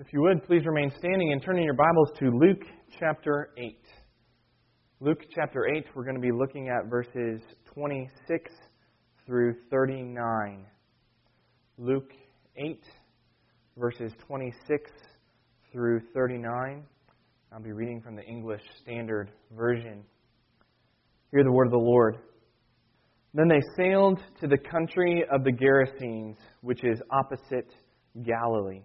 If you would, please remain standing and turning your Bibles to Luke chapter 8. Luke chapter 8, we're going to be looking at verses 26 through 39. Luke 8, verses 26 through 39. I'll be reading from the English Standard Version. Hear the word of the Lord. Then they sailed to the country of the Gerasenes, which is opposite Galilee.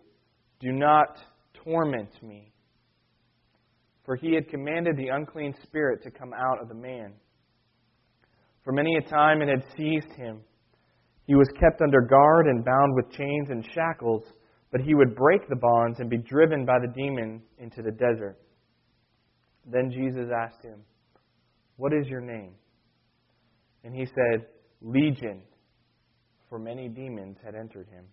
do not torment me. For he had commanded the unclean spirit to come out of the man. For many a time it had seized him. He was kept under guard and bound with chains and shackles, but he would break the bonds and be driven by the demon into the desert. Then Jesus asked him, What is your name? And he said, Legion, for many demons had entered him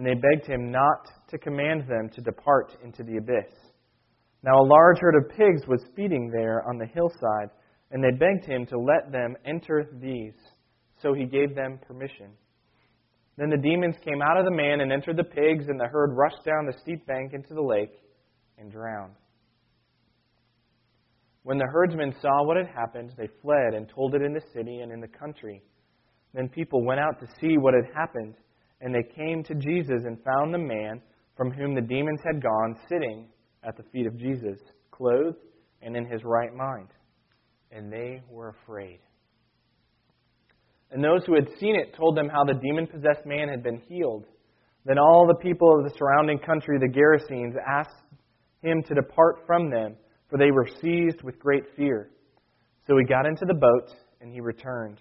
and they begged him not to command them to depart into the abyss. Now a large herd of pigs was feeding there on the hillside, and they begged him to let them enter these. So he gave them permission. Then the demons came out of the man and entered the pigs, and the herd rushed down the steep bank into the lake and drowned. When the herdsmen saw what had happened, they fled and told it in the city and in the country. Then people went out to see what had happened and they came to Jesus and found the man from whom the demons had gone sitting at the feet of Jesus, clothed and in his right mind. And they were afraid. And those who had seen it told them how the demon possessed man had been healed. Then all the people of the surrounding country, the Gerasenes, asked him to depart from them, for they were seized with great fear. So he got into the boat and he returned.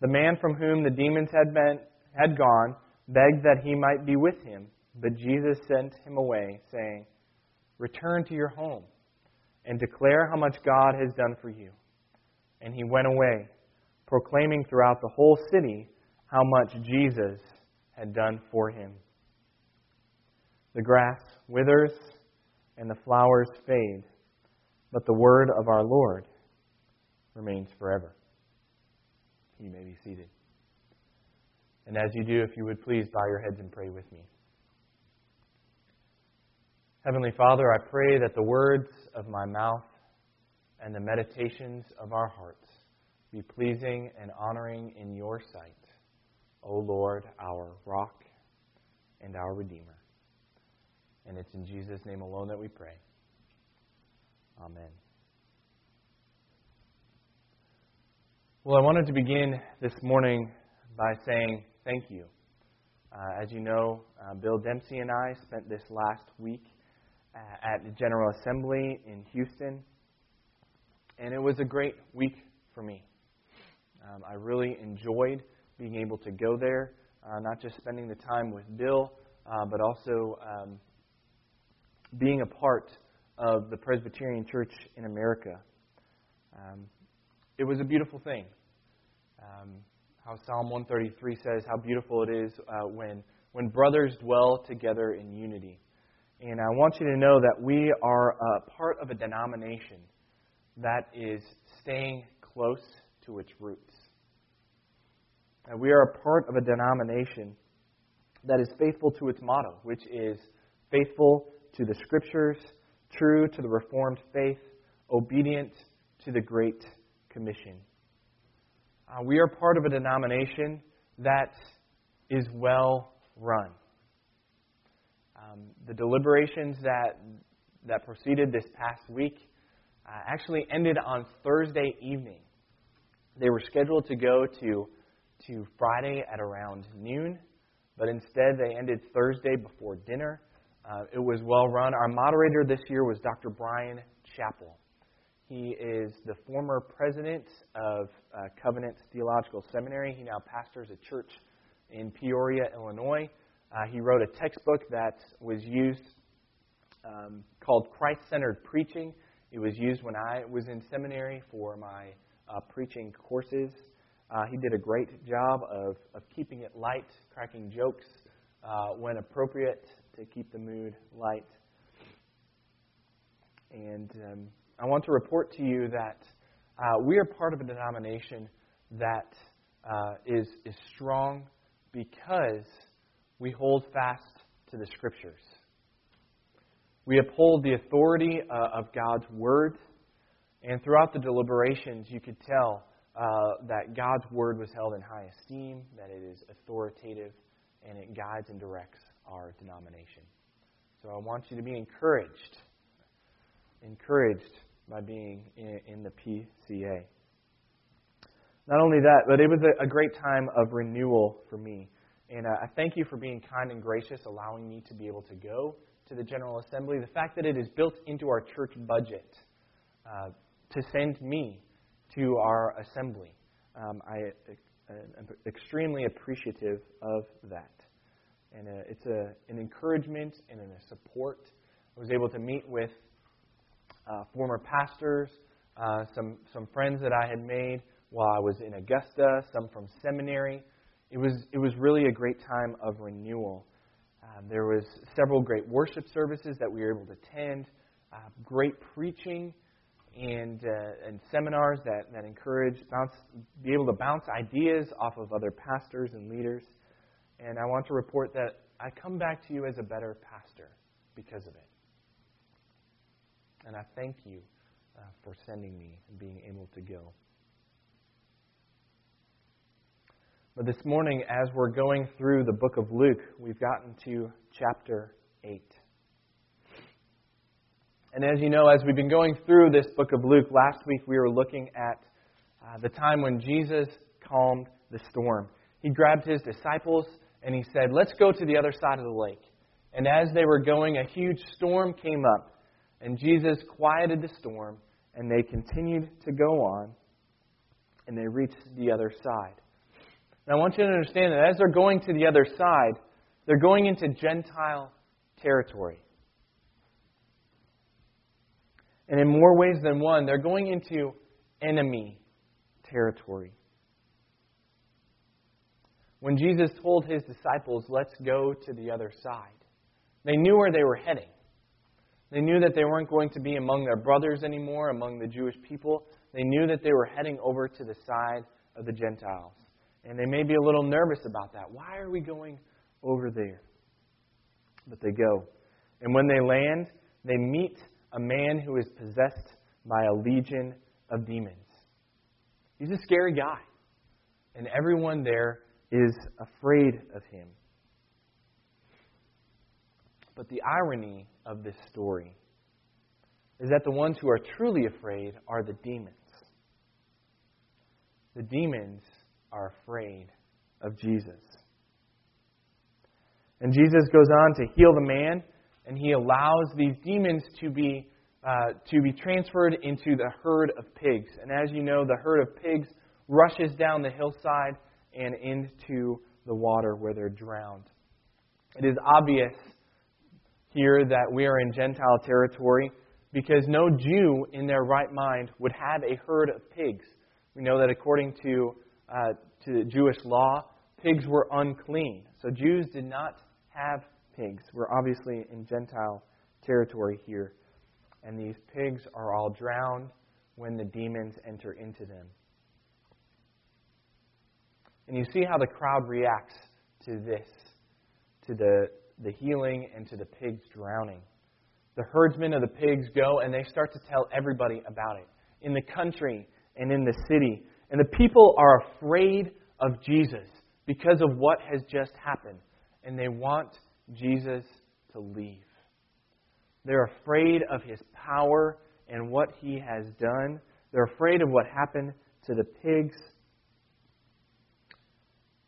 The man from whom the demons had been had gone begged that he might be with him, but Jesus sent him away, saying, Return to your home and declare how much God has done for you. And he went away, proclaiming throughout the whole city how much Jesus had done for him. The grass withers and the flowers fade, but the word of our Lord remains forever. You may be seated. And as you do, if you would please bow your heads and pray with me. Heavenly Father, I pray that the words of my mouth and the meditations of our hearts be pleasing and honoring in your sight, O Lord, our rock and our Redeemer. And it's in Jesus' name alone that we pray. Amen. Well, I wanted to begin this morning by saying thank you. Uh, as you know, uh, Bill Dempsey and I spent this last week uh, at the General Assembly in Houston, and it was a great week for me. Um, I really enjoyed being able to go there, uh, not just spending the time with Bill, uh, but also um, being a part of the Presbyterian Church in America. Um, it was a beautiful thing. How Psalm 133 says how beautiful it is uh, when, when brothers dwell together in unity. And I want you to know that we are a part of a denomination that is staying close to its roots. And we are a part of a denomination that is faithful to its motto, which is faithful to the Scriptures, true to the Reformed faith, obedient to the Great Commission. Uh, we are part of a denomination that is well run. Um, the deliberations that, that proceeded this past week uh, actually ended on Thursday evening. They were scheduled to go to, to Friday at around noon, but instead they ended Thursday before dinner. Uh, it was well run. Our moderator this year was Dr. Brian Chapell. He is the former president of uh, Covenant Theological Seminary. He now pastors a church in Peoria, Illinois. Uh, he wrote a textbook that was used um, called Christ Centered Preaching. It was used when I was in seminary for my uh, preaching courses. Uh, he did a great job of, of keeping it light, cracking jokes uh, when appropriate to keep the mood light. And um, I want to report to you that uh, we are part of a denomination that uh, is is strong because we hold fast to the Scriptures. We uphold the authority uh, of God's Word, and throughout the deliberations, you could tell uh, that God's Word was held in high esteem, that it is authoritative, and it guides and directs our denomination. So I want you to be encouraged, encouraged by being in, in the PCA. Not only that, but it was a, a great time of renewal for me. And uh, I thank you for being kind and gracious, allowing me to be able to go to the General Assembly. The fact that it is built into our church budget uh, to send me to our assembly, um, I uh, am extremely appreciative of that. And uh, it's a, an encouragement and a support. I was able to meet with uh, former pastors, uh, some, some friends that I had made while I was in Augusta, some from seminary. It was, it was really a great time of renewal. Uh, there was several great worship services that we were able to attend, uh, great preaching, and, uh, and seminars that, that encourage, bounce, be able to bounce ideas off of other pastors and leaders. And I want to report that I come back to you as a better pastor because of it. And I thank you uh, for sending me and being able to go. But this morning, as we're going through the book of Luke, we've gotten to chapter 8. And as you know, as we've been going through this book of Luke, last week we were looking at uh, the time when Jesus calmed the storm. He grabbed his disciples and he said, Let's go to the other side of the lake. And as they were going, a huge storm came up. And Jesus quieted the storm, and they continued to go on, and they reached the other side. And I want you to understand that as they're going to the other side, they're going into Gentile territory. And in more ways than one, they're going into enemy territory. When Jesus told his disciples, let's go to the other side, they knew where they were heading. They knew that they weren't going to be among their brothers anymore, among the Jewish people. They knew that they were heading over to the side of the Gentiles. And they may be a little nervous about that. Why are we going over there? But they go. And when they land, they meet a man who is possessed by a legion of demons. He's a scary guy. And everyone there is afraid of him. But the irony of this story is that the ones who are truly afraid are the demons. The demons are afraid of Jesus. And Jesus goes on to heal the man, and he allows these demons to be, uh, to be transferred into the herd of pigs. And as you know, the herd of pigs rushes down the hillside and into the water where they're drowned. It is obvious here that we are in Gentile territory because no Jew in their right mind would have a herd of pigs. We know that according to uh, to Jewish law, pigs were unclean. So Jews did not have pigs. We're obviously in Gentile territory here. And these pigs are all drowned when the demons enter into them. And you see how the crowd reacts to this, to the, the healing and to the pigs drowning. The herdsmen of the pigs go and they start to tell everybody about it in the country and in the city. And the people are afraid of Jesus because of what has just happened. And they want Jesus to leave. They're afraid of his power and what he has done. They're afraid of what happened to the pigs.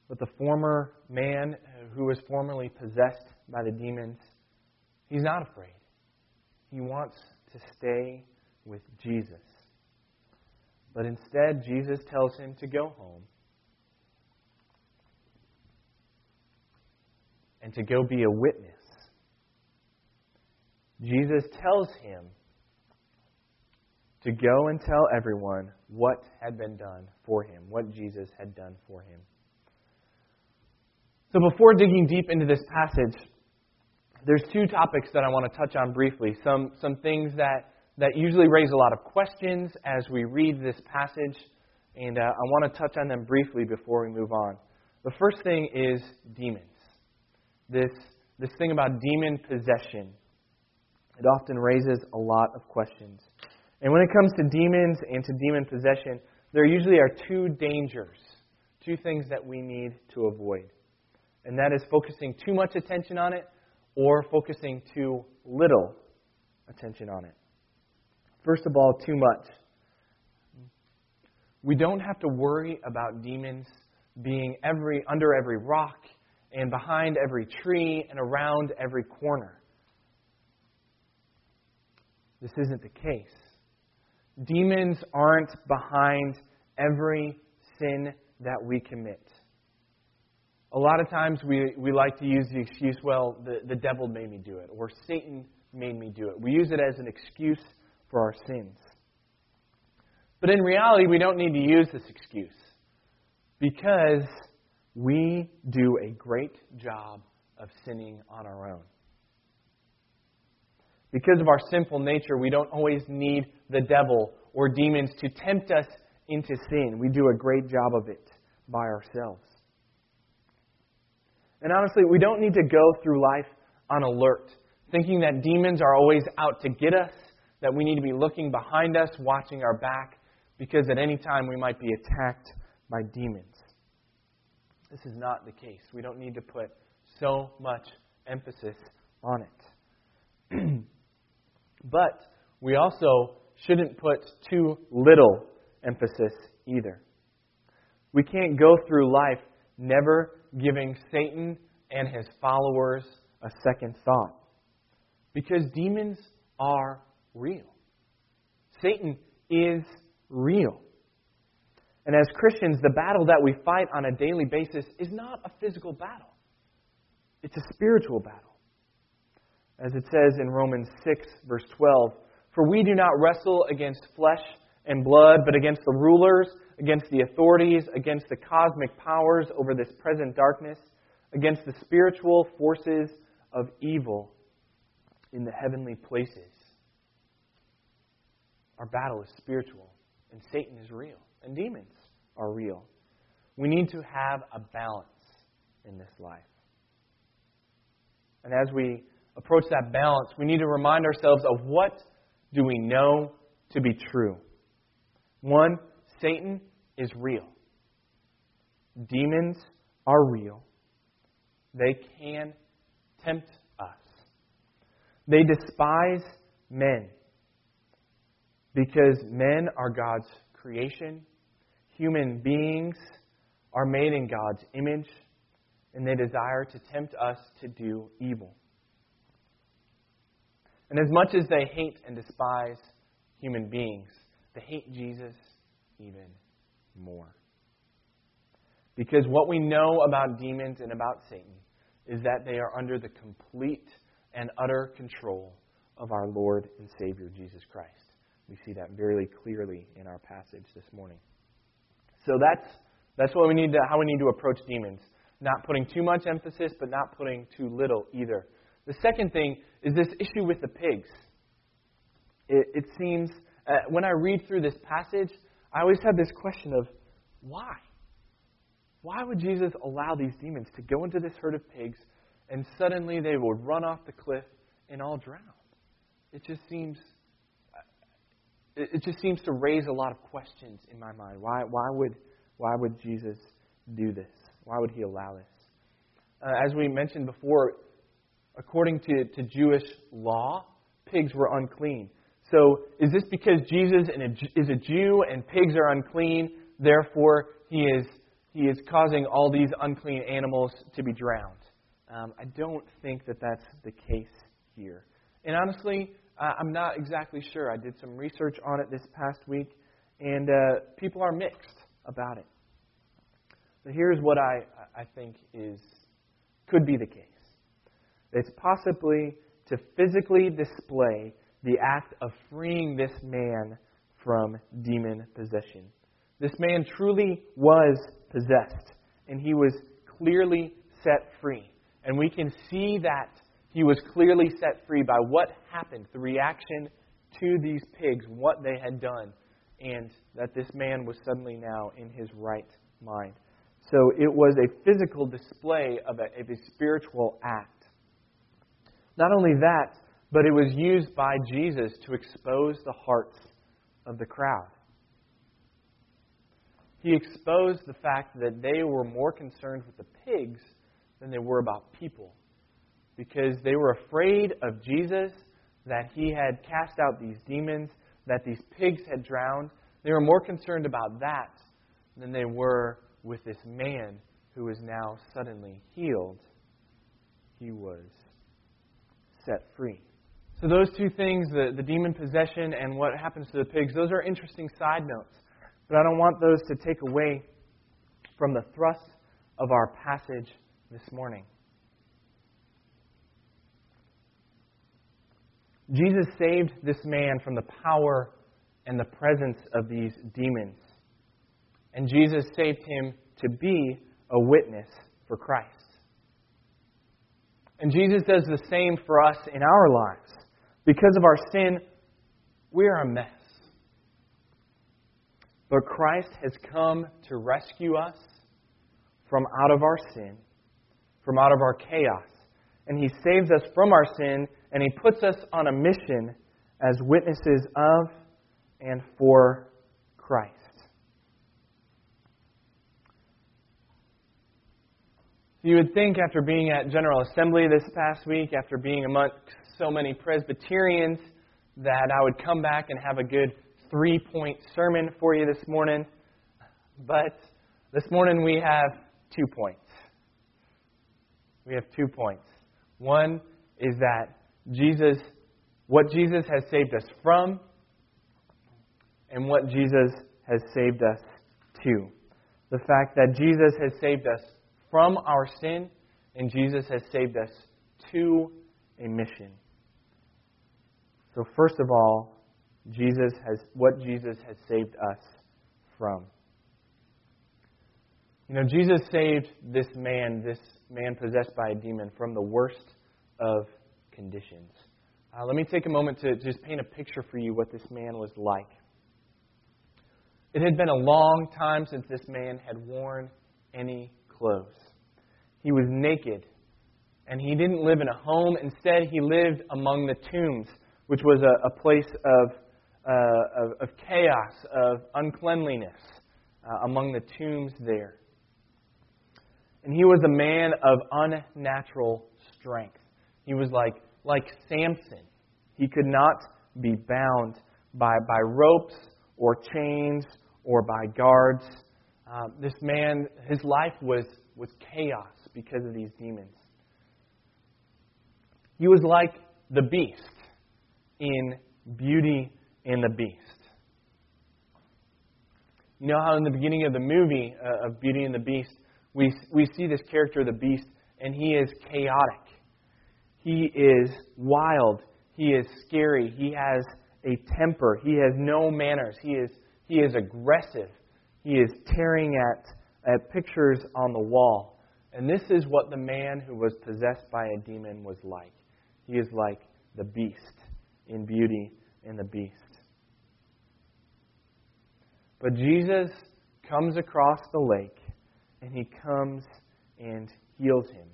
But the former man who was formerly possessed by the demons, he's not afraid. He wants to stay with Jesus. But instead, Jesus tells him to go home. and to go be a witness. Jesus tells him to go and tell everyone what had been done for him, what Jesus had done for him. So before digging deep into this passage, there's two topics that I want to touch on briefly. Some, some things that, that usually raise a lot of questions as we read this passage, and uh, I want to touch on them briefly before we move on. The first thing is demons. This, this thing about demon possession. It often raises a lot of questions. And when it comes to demons and to demon possession, there usually are two dangers, two things that we need to avoid. And that is focusing too much attention on it or focusing too little attention on it. First of all, too much. We don't have to worry about demons being every under every rock and behind every tree and around every corner. This isn't the case. Demons aren't behind every sin that we commit. A lot of times we, we like to use the excuse, well, the, the devil made me do it, or Satan made me do it. We use it as an excuse for our sins. But in reality, we don't need to use this excuse because we do a great job of sinning on our own. Because of our sinful nature, we don't always need the devil or demons to tempt us into sin. We do a great job of it by ourselves. And honestly, we don't need to go through life on alert, thinking that demons are always out to get us, that we need to be looking behind us, watching our back, because at any time we might be attacked by demons. This is not the case. We don't need to put so much emphasis on it. but we also shouldn't put too little emphasis either. We can't go through life never giving Satan and his followers a second thought. Because demons are real. Satan is real. And as Christians, the battle that we fight on a daily basis is not a physical battle, it's a spiritual battle. As it says in Romans 6, verse 12, For we do not wrestle against flesh and blood, but against the rulers, against the authorities, against the cosmic powers over this present darkness, against the spiritual forces of evil in the heavenly places. Our battle is spiritual, and Satan is real, and demons are real. We need to have a balance in this life. And as we approach that balance, we need to remind ourselves of what do we know to be true. One, Satan is real. Demons are real. They can tempt us. They despise men because men are God's creation. Human beings are made in God's image, and they desire to tempt us to do evil. And as much as they hate and despise human beings, they hate Jesus even more. Because what we know about demons and about Satan is that they are under the complete and utter control of our Lord and Savior Jesus Christ. We see that very clearly in our passage this morning. So that's that's what we need to, how we need to approach demons. Not putting too much emphasis, but not putting too little either. The second thing is this issue with the pigs. It, it seems, uh, when I read through this passage, I always have this question of why? Why would Jesus allow these demons to go into this herd of pigs and suddenly they would run off the cliff and all drown? It just seems it just seems to raise a lot of questions in my mind. Why, why, would, why would Jesus do this? Why would he allow this? Uh, as we mentioned before, according to, to Jewish law, pigs were unclean. So is this because Jesus is a Jew and pigs are unclean, therefore he is, he is causing all these unclean animals to be drowned? Um, I don't think that that's the case here. And honestly, I'm not exactly sure. I did some research on it this past week, and uh, people are mixed about it. But here's what I, I think is could be the case. It's possibly to physically display the act of freeing this man from demon possession. This man truly was possessed, and he was clearly set free. And we can see that he was clearly set free by what happened, the reaction to these pigs, what they had done, and that this man was suddenly now in his right mind. So it was a physical display of a, of a spiritual act. Not only that, but it was used by Jesus to expose the hearts of the crowd. He exposed the fact that they were more concerned with the pigs than they were about people. Because they were afraid of Jesus, that he had cast out these demons, that these pigs had drowned. They were more concerned about that than they were with this man who was now suddenly healed. He was set free. So, those two things, the, the demon possession and what happens to the pigs, those are interesting side notes. But I don't want those to take away from the thrust of our passage this morning. Jesus saved this man from the power and the presence of these demons. And Jesus saved him to be a witness for Christ. And Jesus does the same for us in our lives. Because of our sin, we are a mess. But Christ has come to rescue us from out of our sin, from out of our chaos. And He saves us from our sin, and He puts us on a mission as witnesses of and for Christ. You would think after being at General Assembly this past week, after being amongst so many Presbyterians, that I would come back and have a good three point sermon for you this morning. But this morning we have two points. We have two points. One is that Jesus, what Jesus has saved us from, and what Jesus has saved us to. The fact that Jesus has saved us from our sin, and Jesus has saved us to a mission. So, first of all, Jesus has what Jesus has saved us from. You know, Jesus saved this man, this man possessed by a demon, from the worst of conditions. Uh, let me take a moment to just paint a picture for you what this man was like. It had been a long time since this man had worn any clothes. He was naked, and he didn't live in a home. Instead, he lived among the tombs, which was a, a place of, uh, of, of, chaos, of uncleanliness uh, among the tombs there. And he was a man of unnatural strength. He was like, like Samson. He could not be bound by, by ropes or chains or by guards. Uh, this man, his life was, was chaos because of these demons. He was like the beast in Beauty and the Beast. You know how in the beginning of the movie uh, of Beauty and the Beast, we, we see this character, the beast, and he is chaotic. He is wild. He is scary. He has a temper. He has no manners. He is, he is aggressive. He is tearing at, at pictures on the wall. And this is what the man who was possessed by a demon was like. He is like the beast in beauty and the beast. But Jesus comes across the lake and he comes and heals him.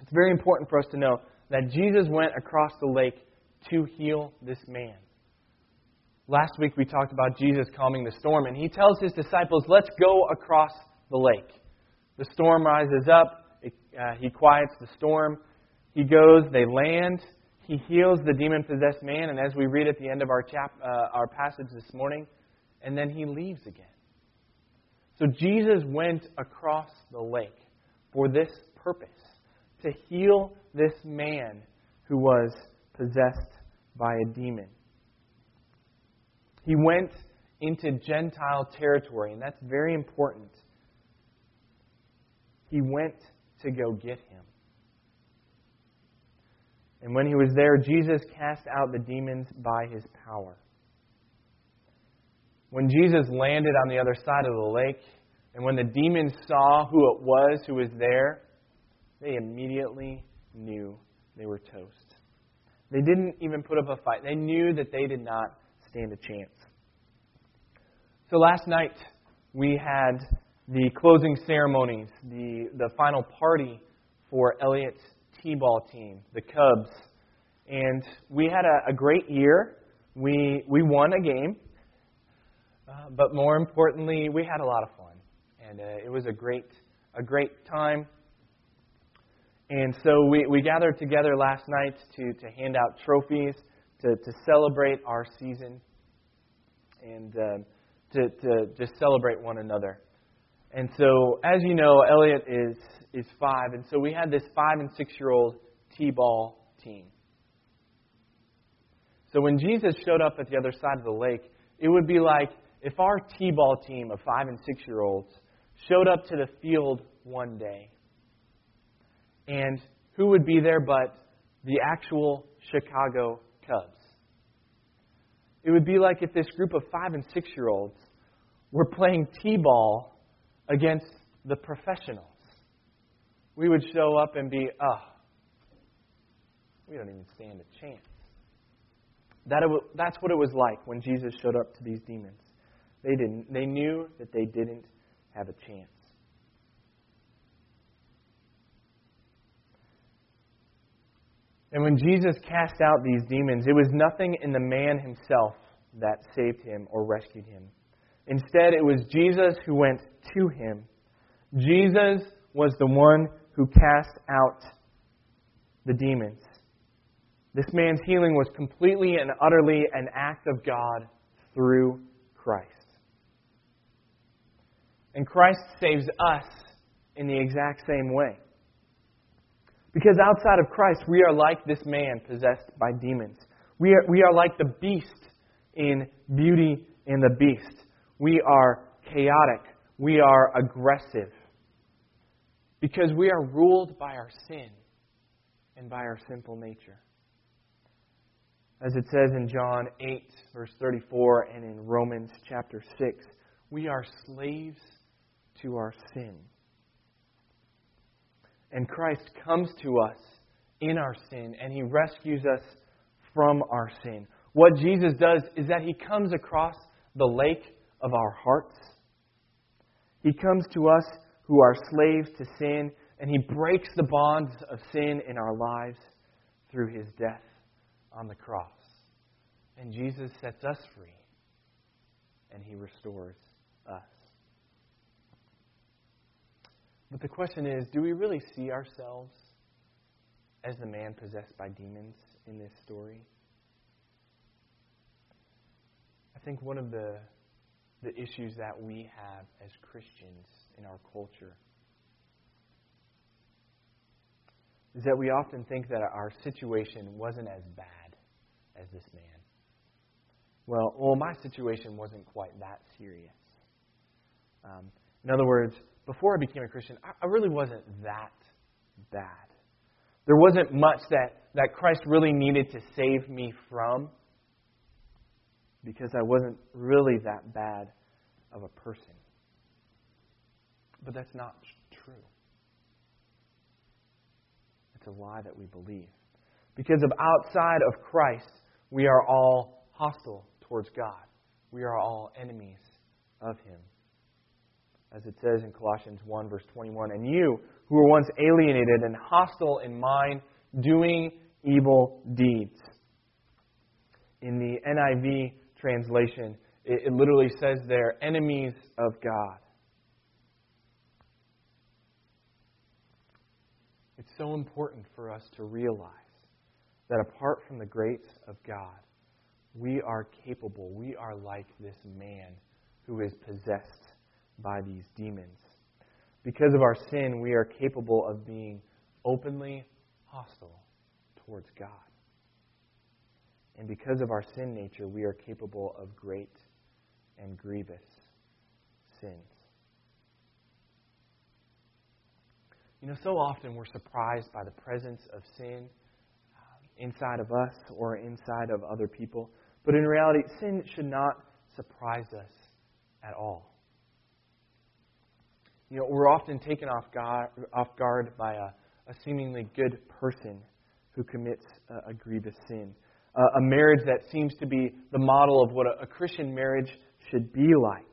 It's very important for us to know that Jesus went across the lake to heal this man. Last week we talked about Jesus calming the storm, and he tells his disciples, Let's go across the lake. The storm rises up. It, uh, he quiets the storm. He goes, they land. He heals the demon possessed man, and as we read at the end of our, chap, uh, our passage this morning, and then he leaves again. So Jesus went across the lake for this purpose to heal this man who was possessed by a demon. He went into Gentile territory, and that's very important he went to go get him. And when he was there, Jesus cast out the demons by his power. When Jesus landed on the other side of the lake, and when the demons saw who it was who was there, they immediately knew they were toast. They didn't even put up a fight. They knew that they did not stand a chance. So last night, we had the closing ceremonies, the, the final party for Elliott's T ball team, the Cubs. And we had a, a great year. We, we won a game, uh, but more importantly, we had a lot of fun. And uh, it was a great, a great time. And so we, we gathered together last night to, to hand out trophies, to, to celebrate our season, and uh, to, to just celebrate one another. And so, as you know, Elliot is, is five, and so we had this five and six year old T ball team. So when Jesus showed up at the other side of the lake, it would be like if our T ball team of five and six year olds showed up to the field one day and who would be there but the actual Chicago Cubs? It would be like if this group of five and six year olds were playing T ball against the professionals. We would show up and be, oh, we don't even stand a chance. That it, that's what it was like when Jesus showed up to these demons. They, didn't, they knew that they didn't have a chance. And when Jesus cast out these demons, it was nothing in the man himself that saved him or rescued him. Instead, it was Jesus who went to him. Jesus was the one who cast out the demons. This man's healing was completely and utterly an act of God through Christ. And Christ saves us in the exact same way. Because outside of Christ, we are like this man possessed by demons. We are, we are like the beast in Beauty and the Beast. We are chaotic. We are aggressive. Because we are ruled by our sin and by our sinful nature. As it says in John 8, verse 34, and in Romans chapter 6, we are slaves to our sin. And Christ comes to us in our sin and he rescues us from our sin. What Jesus does is that he comes across the lake of our hearts. He comes to us who are slaves to sin and he breaks the bonds of sin in our lives through his death on the cross. And Jesus sets us free and he restores us. But the question is do we really see ourselves as the man possessed by demons in this story? I think one of the, the issues that we have as Christians in our culture is that we often think that our situation wasn't as bad as this man. Well, well, my situation wasn't quite that serious. Um, in other words, before I became a Christian, I really wasn't that bad. There wasn't much that, that Christ really needed to save me from because I wasn't really that bad of a person. But that's not true. It's a lie that we believe. Because of outside of Christ, we are all hostile towards God. We are all enemies of Him as it says in Colossians 1, verse 21. And you, who were once alienated and hostile in mind, doing evil deeds. In the NIV translation, it, it literally says there, enemies of God. It's so important for us to realize that apart from the grace of God, we are capable, we are like this man who is possessed by these demons. Because of our sin, we are capable of being openly hostile towards God. And because of our sin nature, we are capable of great and grievous sins. You know, so often we're surprised by the presence of sin um, inside of us or inside of other people. But in reality, sin should not surprise us at all. You know, we're often taken off guard, off guard by a, a seemingly good person who commits a, a grievous sin. Uh, a marriage that seems to be the model of what a, a Christian marriage should be like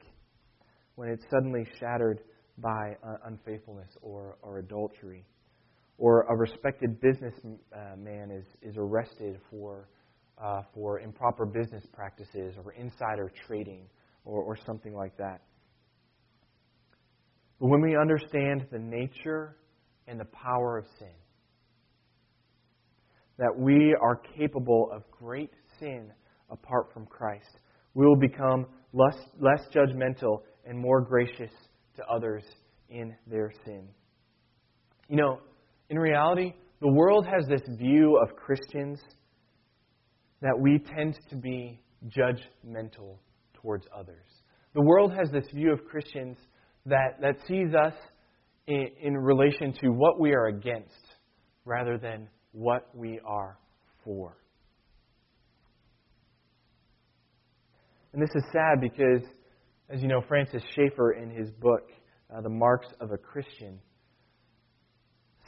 when it's suddenly shattered by uh, unfaithfulness or, or adultery. Or a respected businessman uh, is, is arrested for, uh, for improper business practices or insider trading or, or something like that. But when we understand the nature and the power of sin, that we are capable of great sin apart from Christ, we will become less, less judgmental and more gracious to others in their sin. You know, in reality, the world has this view of Christians that we tend to be judgmental towards others. The world has this view of Christians that, that sees us in, in relation to what we are against rather than what we are for. And this is sad because, as you know, Francis Schaeffer in his book, uh, The Marks of a Christian,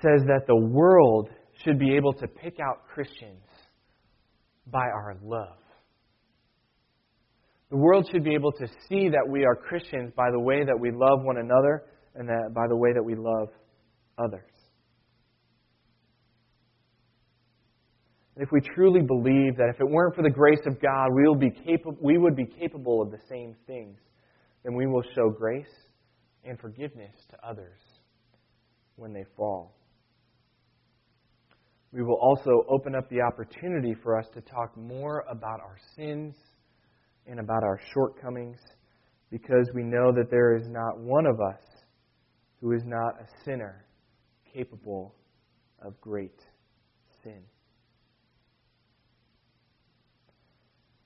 says that the world should be able to pick out Christians by our love. The world should be able to see that we are Christians by the way that we love one another and that by the way that we love others. If we truly believe that if it weren't for the grace of God, we, will be capable, we would be capable of the same things, then we will show grace and forgiveness to others when they fall. We will also open up the opportunity for us to talk more about our sins and about our shortcomings because we know that there is not one of us who is not a sinner capable of great sin.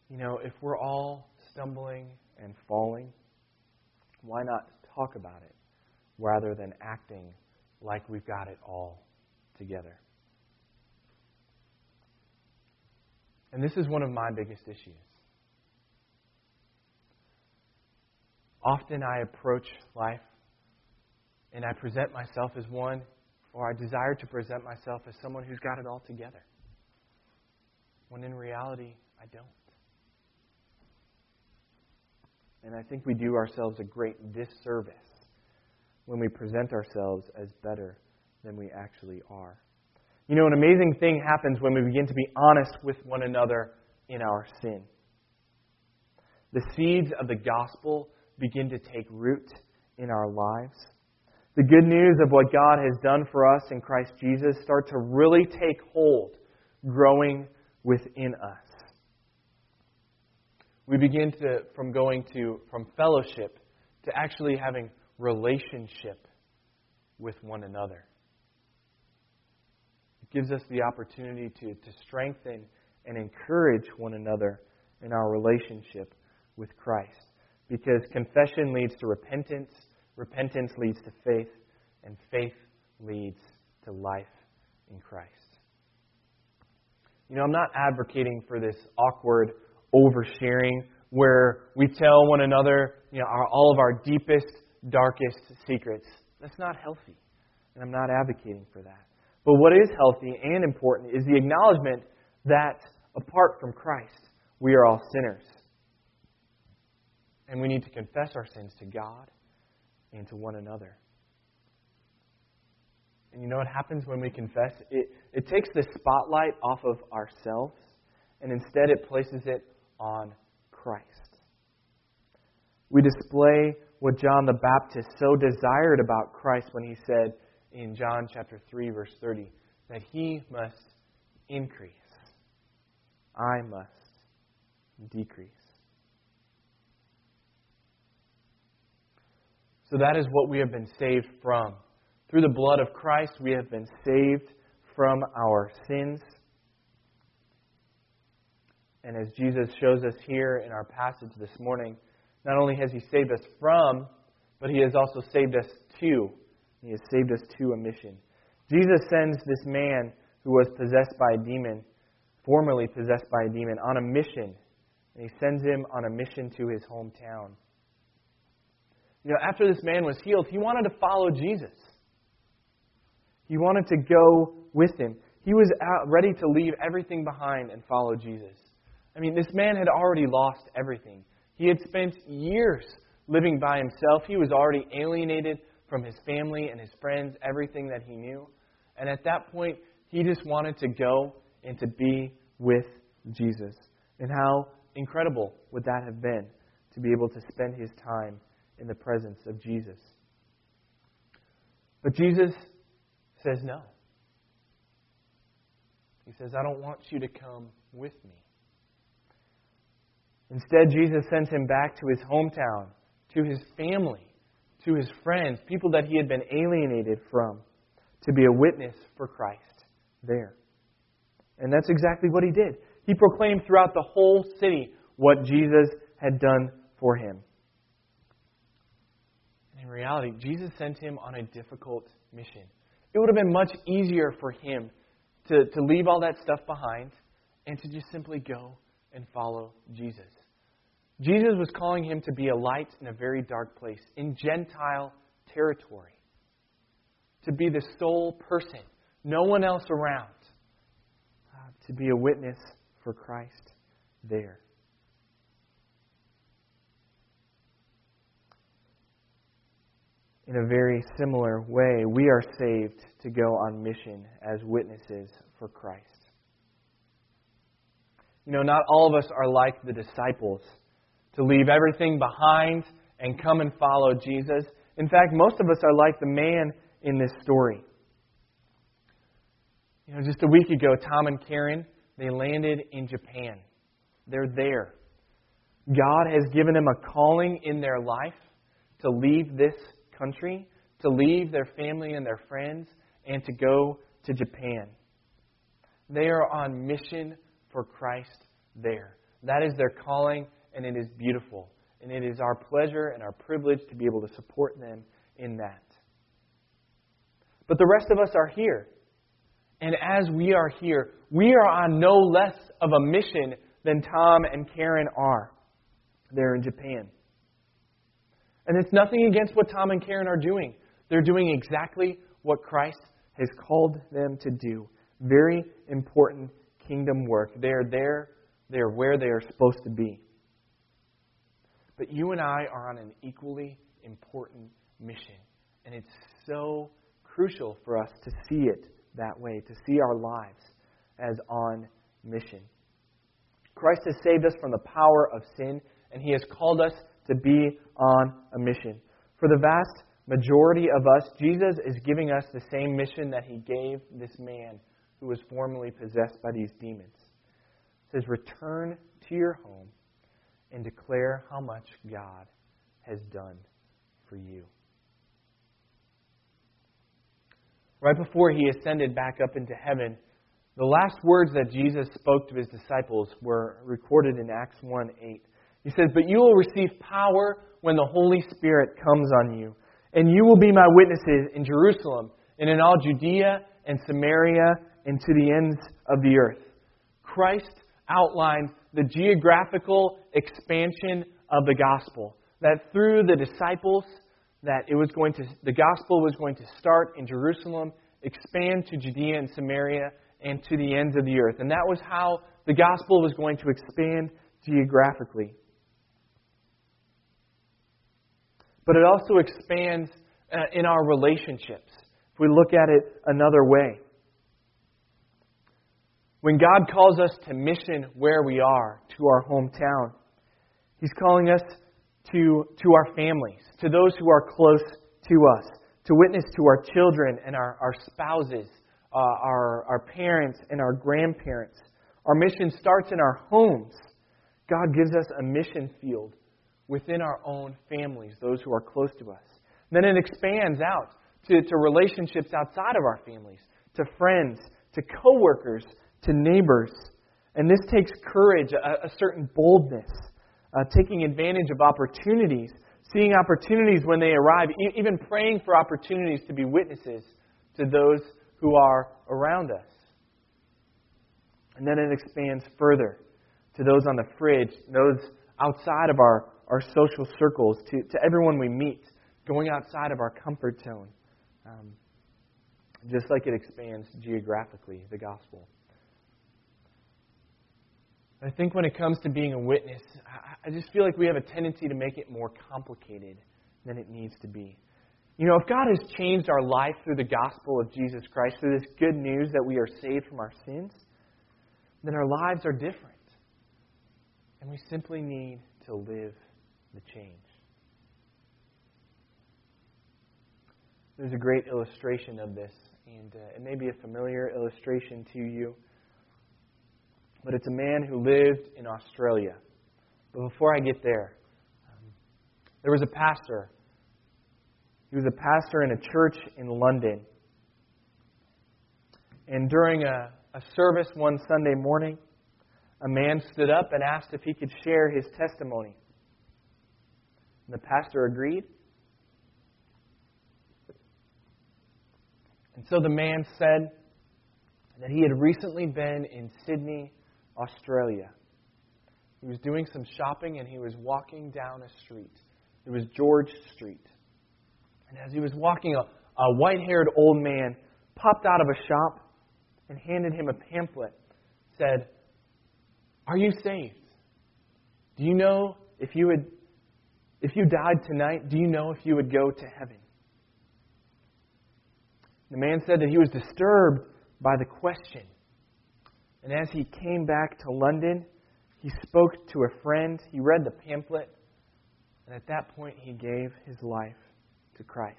You know, if we're all stumbling and falling, why not talk about it rather than acting like we've got it all together? And this is one of my biggest issues. Often I approach life and I present myself as one, or I desire to present myself as someone who's got it all together. When in reality, I don't. And I think we do ourselves a great disservice when we present ourselves as better than we actually are. You know, an amazing thing happens when we begin to be honest with one another in our sin. The seeds of the gospel begin to take root in our lives. The good news of what God has done for us in Christ Jesus start to really take hold, growing within us. We begin to from going to from fellowship to actually having relationship with one another. It gives us the opportunity to, to strengthen and encourage one another in our relationship with Christ. Because confession leads to repentance, repentance leads to faith, and faith leads to life in Christ. You know, I'm not advocating for this awkward oversharing where we tell one another, you know, our, all of our deepest, darkest secrets. That's not healthy. And I'm not advocating for that. But what is healthy and important is the acknowledgement that apart from Christ, we are all sinners. And we need to confess our sins to God and to one another. And you know what happens when we confess? It, it takes the spotlight off of ourselves, and instead it places it on Christ. We display what John the Baptist so desired about Christ when he said in John chapter 3 verse 30 that he must increase. I must decrease. So that is what we have been saved from. Through the blood of Christ, we have been saved from our sins. And as Jesus shows us here in our passage this morning, not only has He saved us from, but He has also saved us to. He has saved us to a mission. Jesus sends this man who was possessed by a demon formerly possessed by a demon, on a mission. And he sends him on a mission to his hometown. You know, after this man was healed, he wanted to follow Jesus. He wanted to go with him. He was ready to leave everything behind and follow Jesus. I mean, this man had already lost everything. He had spent years living by himself. He was already alienated from his family and his friends, everything that he knew. And at that point, he just wanted to go and to be with Jesus. And how incredible would that have been to be able to spend his time in the presence of Jesus? But Jesus says no. He says, I don't want you to come with me. Instead, Jesus sends him back to his hometown, to his family, to his friends, people that he had been alienated from, to be a witness for Christ there. And that's exactly what he did. He proclaimed throughout the whole city what Jesus had done for him. In reality, Jesus sent him on a difficult mission. It would have been much easier for him to, to leave all that stuff behind and to just simply go and follow Jesus. Jesus was calling him to be a light in a very dark place, in Gentile territory, to be the sole person, no one else around, uh, to be a witness for Christ there. In a very similar way, we are saved to go on mission as witnesses for Christ. You know, not all of us are like the disciples to leave everything behind and come and follow Jesus. In fact, most of us are like the man in this story. You know, just a week ago, Tom and Karen, they landed in Japan. They're there. God has given them a calling in their life to leave this country, to leave their family and their friends, and to go to Japan. They are on mission for Christ there. That is their calling, and it is beautiful. And it is our pleasure and our privilege to be able to support them in that. But the rest of us are here. And as we are here, we are on no less of a mission than Tom and Karen are there in Japan. And it's nothing against what Tom and Karen are doing. They're doing exactly what Christ has called them to do. Very important kingdom work. They're there, they're where they are supposed to be. But you and I are on an equally important mission. And it's so crucial for us to see it that way, to see our lives as on mission. Christ has saved us from the power of sin, and He has called us to be on a mission. For the vast majority of us, Jesus is giving us the same mission that He gave this man who was formerly possessed by these demons. It says, Return to your home and declare how much God has done for you. Right before he ascended back up into heaven, the last words that Jesus spoke to his disciples were recorded in Acts 1 8. He says, But you will receive power when the Holy Spirit comes on you, and you will be my witnesses in Jerusalem and in all Judea and Samaria and to the ends of the earth. Christ outlined the geographical expansion of the gospel. That through the disciples, that it was going to, the gospel was going to start in Jerusalem, expand to Judea and Samaria, and to the ends of the earth. And that was how the gospel was going to expand geographically. But it also expands uh, in our relationships. If we look at it another way, when God calls us to mission where we are, to our hometown, He's calling us to, to our families, to those who are close to us, to witness to our children and our, our spouses, uh, our, our parents and our grandparents. Our mission starts in our homes. God gives us a mission field within our own families, those who are close to us. then it expands out to, to relationships outside of our families, to friends, to coworkers, to neighbors. And this takes courage, a, a certain boldness, uh, taking advantage of opportunities, seeing opportunities when they arrive, e- even praying for opportunities to be witnesses to those who are around us. And then it expands further to those on the fridge, those outside of our, our social circles, to, to everyone we meet, going outside of our comfort zone. Um, just like it expands geographically, the gospel. I think when it comes to being a witness, I just feel like we have a tendency to make it more complicated than it needs to be. You know, if God has changed our life through the gospel of Jesus Christ, through this good news that we are saved from our sins, then our lives are different. And we simply need to live the change. There's a great illustration of this, and uh, it may be a familiar illustration to you, but it's a man who lived in Australia. But before I get there, um, there was a pastor. He was a pastor in a church in London. And during a, a service one Sunday morning, a man stood up and asked if he could share his testimony. And the pastor agreed. And so the man said that he had recently been in Sydney, Australia. He was doing some shopping and he was walking down a street. It was George Street. And as he was walking, a, a white haired old man popped out of a shop and handed him a pamphlet. Said, Are you saved? Do you know if you would if you died tonight, do you know if you would go to heaven? The man said that he was disturbed by the question. And as he came back to London, he spoke to a friend, he read the pamphlet, and at that point he gave his life to Christ.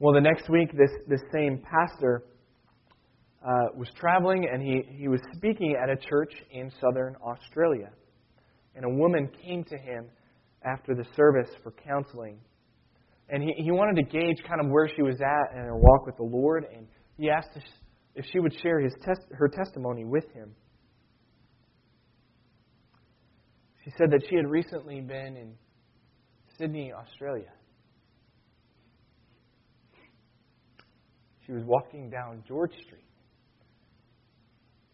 Well, the next week, this, this same pastor uh, was traveling and he, he was speaking at a church in southern Australia. And a woman came to him after the service for counseling. And he, he wanted to gauge kind of where she was at in her walk with the Lord. And he asked if she would share his test, her testimony with him. She said that she had recently been in Sydney, Australia. She was walking down George Street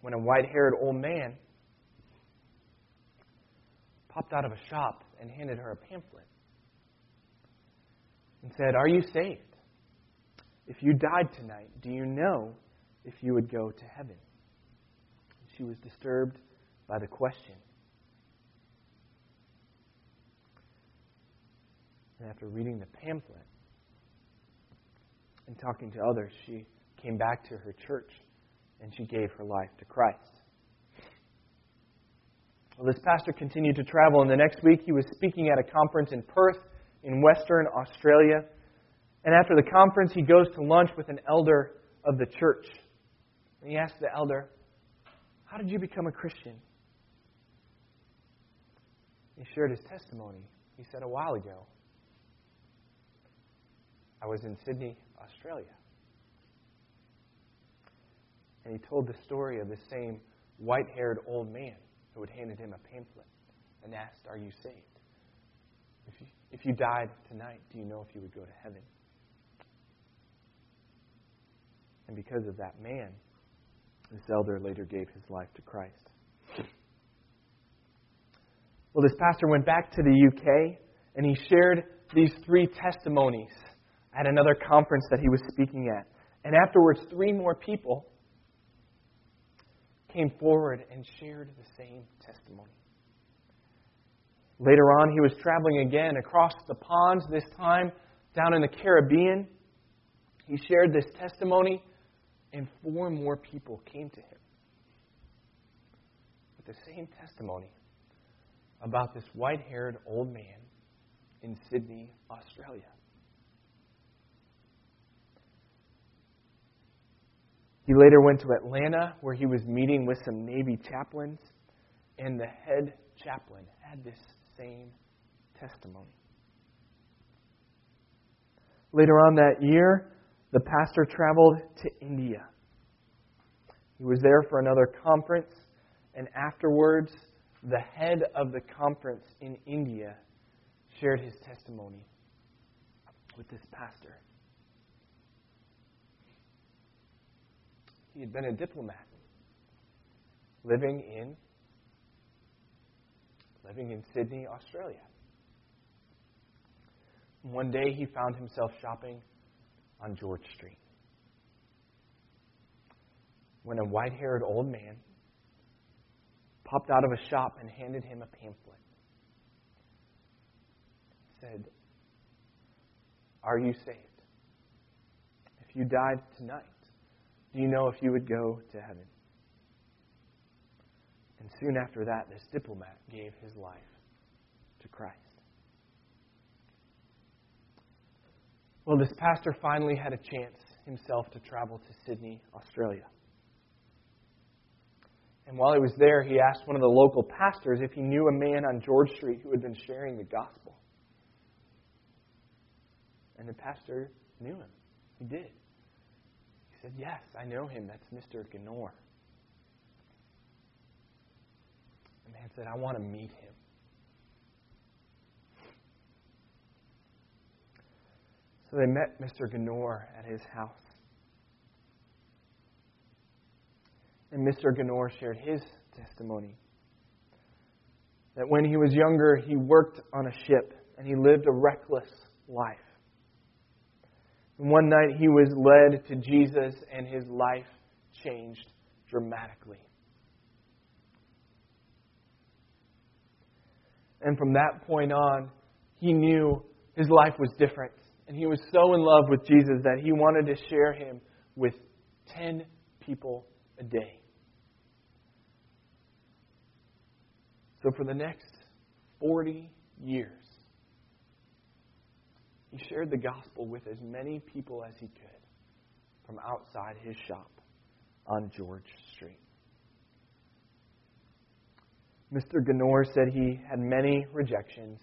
when a white haired old man popped out of a shop and handed her a pamphlet and said, Are you saved? If you died tonight, do you know if you would go to heaven? She was disturbed by the question. And after reading the pamphlet and talking to others, she came back to her church and she gave her life to Christ. Well, this pastor continued to travel, and the next week he was speaking at a conference in Perth, in Western Australia. And after the conference, he goes to lunch with an elder of the church. And he asked the elder, How did you become a Christian? He shared his testimony. He said, A while ago, I was in Sydney, Australia. And he told the story of the same white haired old man who had handed him a pamphlet and asked, Are you saved? If you, if you died tonight, do you know if you would go to heaven? And because of that man, this elder later gave his life to Christ. Well, this pastor went back to the UK and he shared these three testimonies at another conference that he was speaking at. And afterwards, three more people came forward and shared the same testimony. Later on, he was traveling again across the pond, this time down in the Caribbean. He shared this testimony, and four more people came to him with the same testimony about this white haired old man in Sydney, Australia. He later went to Atlanta, where he was meeting with some Navy chaplains, and the head chaplain had this same testimony. Later on that year, the pastor traveled to India. He was there for another conference, and afterwards, the head of the conference in India shared his testimony with this pastor. he had been a diplomat living in living in Sydney, Australia. One day he found himself shopping on George Street when a white haired old man popped out of a shop and handed him a pamphlet. Said, Are you saved? If you died tonight, do you know if you would go to heaven? And soon after that, this diplomat gave his life to Christ. Well, this pastor finally had a chance himself to travel to Sydney, Australia. And while he was there, he asked one of the local pastors if he knew a man on George Street who had been sharing the gospel. And the pastor knew him. He did. He said, Yes, I know him. That's Mr. Ganor. The man said, I want to meet him. So they met Mr. Ganor at his house. And Mr. Ganor shared his testimony that when he was younger, he worked on a ship and he lived a reckless life. And one night he was led to Jesus and his life changed dramatically. And from that point on, he knew his life was different. And he was so in love with Jesus that he wanted to share him with 10 people a day. So for the next 40 years, he shared the gospel with as many people as he could from outside his shop on George Street. Mr. Ganor said he had many rejections,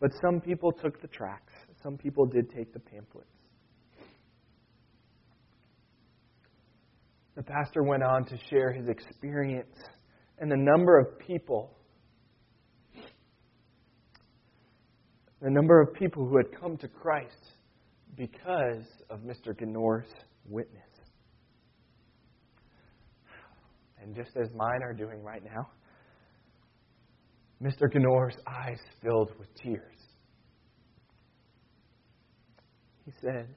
but some people took the tracts. Some people did take the pamphlets. The pastor went on to share his experience and the number of people the number of people who had come to Christ because of Mr. Ganor's witness. And just as mine are doing right now, Mr. Ganor's eyes filled with tears. He said,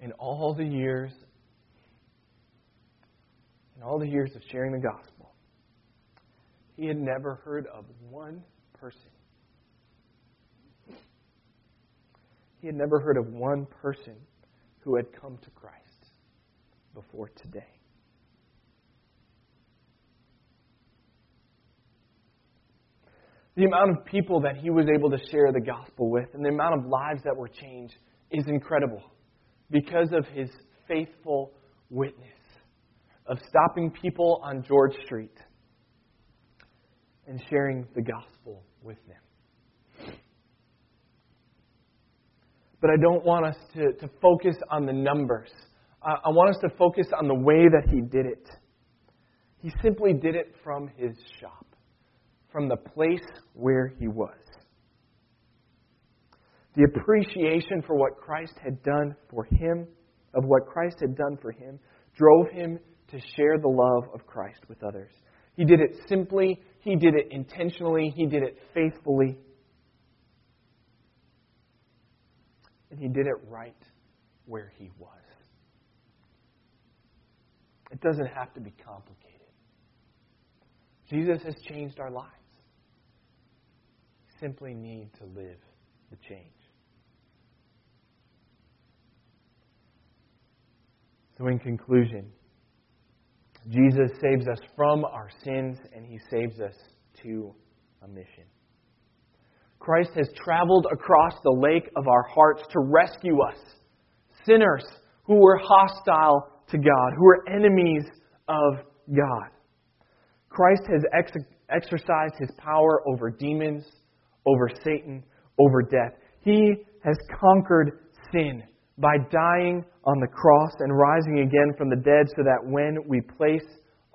In all the years, in all the years of sharing the gospel, he had never heard of one person. He had never heard of one person who had come to Christ before today. The amount of people that he was able to share the gospel with and the amount of lives that were changed is incredible because of his faithful witness of stopping people on George Street and sharing the gospel with them. But I don't want us to, to focus on the numbers. Uh, I want us to focus on the way that he did it. He simply did it from his shop, from the place where he was. The appreciation for what Christ had done for him, of what Christ had done for him, drove him to share the love of Christ with others. He did it simply, he did it intentionally, he did it faithfully. And he did it right where he was. It doesn't have to be complicated. Jesus has changed our lives. We simply need to live the change. So, in conclusion, Jesus saves us from our sins and he saves us to a mission. Christ has traveled across the lake of our hearts to rescue us, sinners who were hostile to God, who were enemies of God. Christ has ex- exercised his power over demons, over Satan, over death. He has conquered sin by dying on the cross and rising again from the dead so that when we place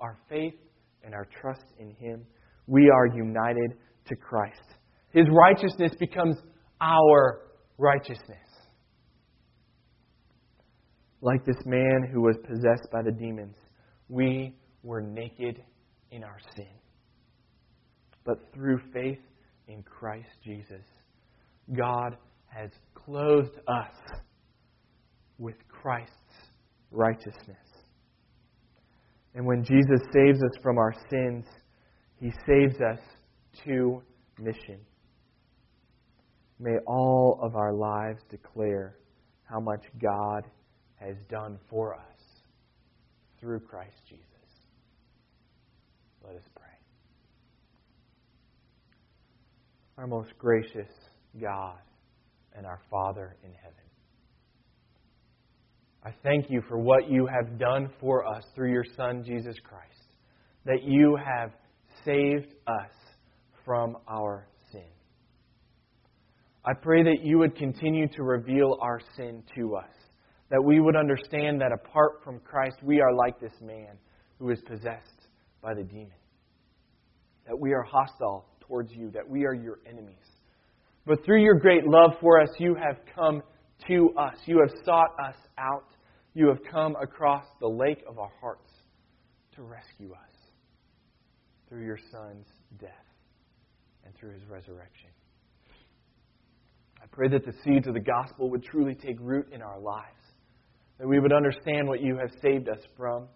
our faith and our trust in him, we are united to Christ. His righteousness becomes our righteousness. Like this man who was possessed by the demons, we were naked in our sin. But through faith in Christ Jesus, God has clothed us with Christ's righteousness. And when Jesus saves us from our sins, he saves us to mission. May all of our lives declare how much God has done for us through Christ Jesus. Let us pray. Our most gracious God and our Father in heaven. I thank you for what you have done for us through your Son, Jesus Christ. That you have saved us from our sin. I pray that you would continue to reveal our sin to us. That we would understand that apart from Christ, we are like this man who is possessed by the demon. That we are hostile towards you, that we are your enemies. But through your great love for us, you have come to us. You have sought us out. You have come across the lake of our hearts to rescue us through your Son's death and through his resurrection. I pray that the seeds of the gospel would truly take root in our lives, that we would understand what you have saved us from,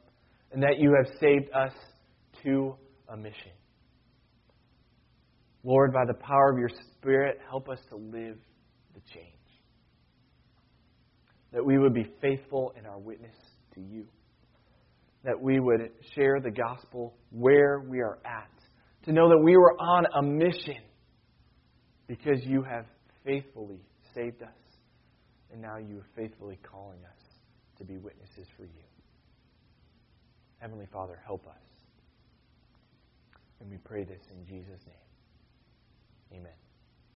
and that you have saved us to a mission. Lord, by the power of your Spirit, help us to live the change. That we would be faithful in our witness to you. That we would share the gospel where we are at. To know that we were on a mission because you have faithfully saved us. And now you are faithfully calling us to be witnesses for you. Heavenly Father, help us. And we pray this in Jesus' name.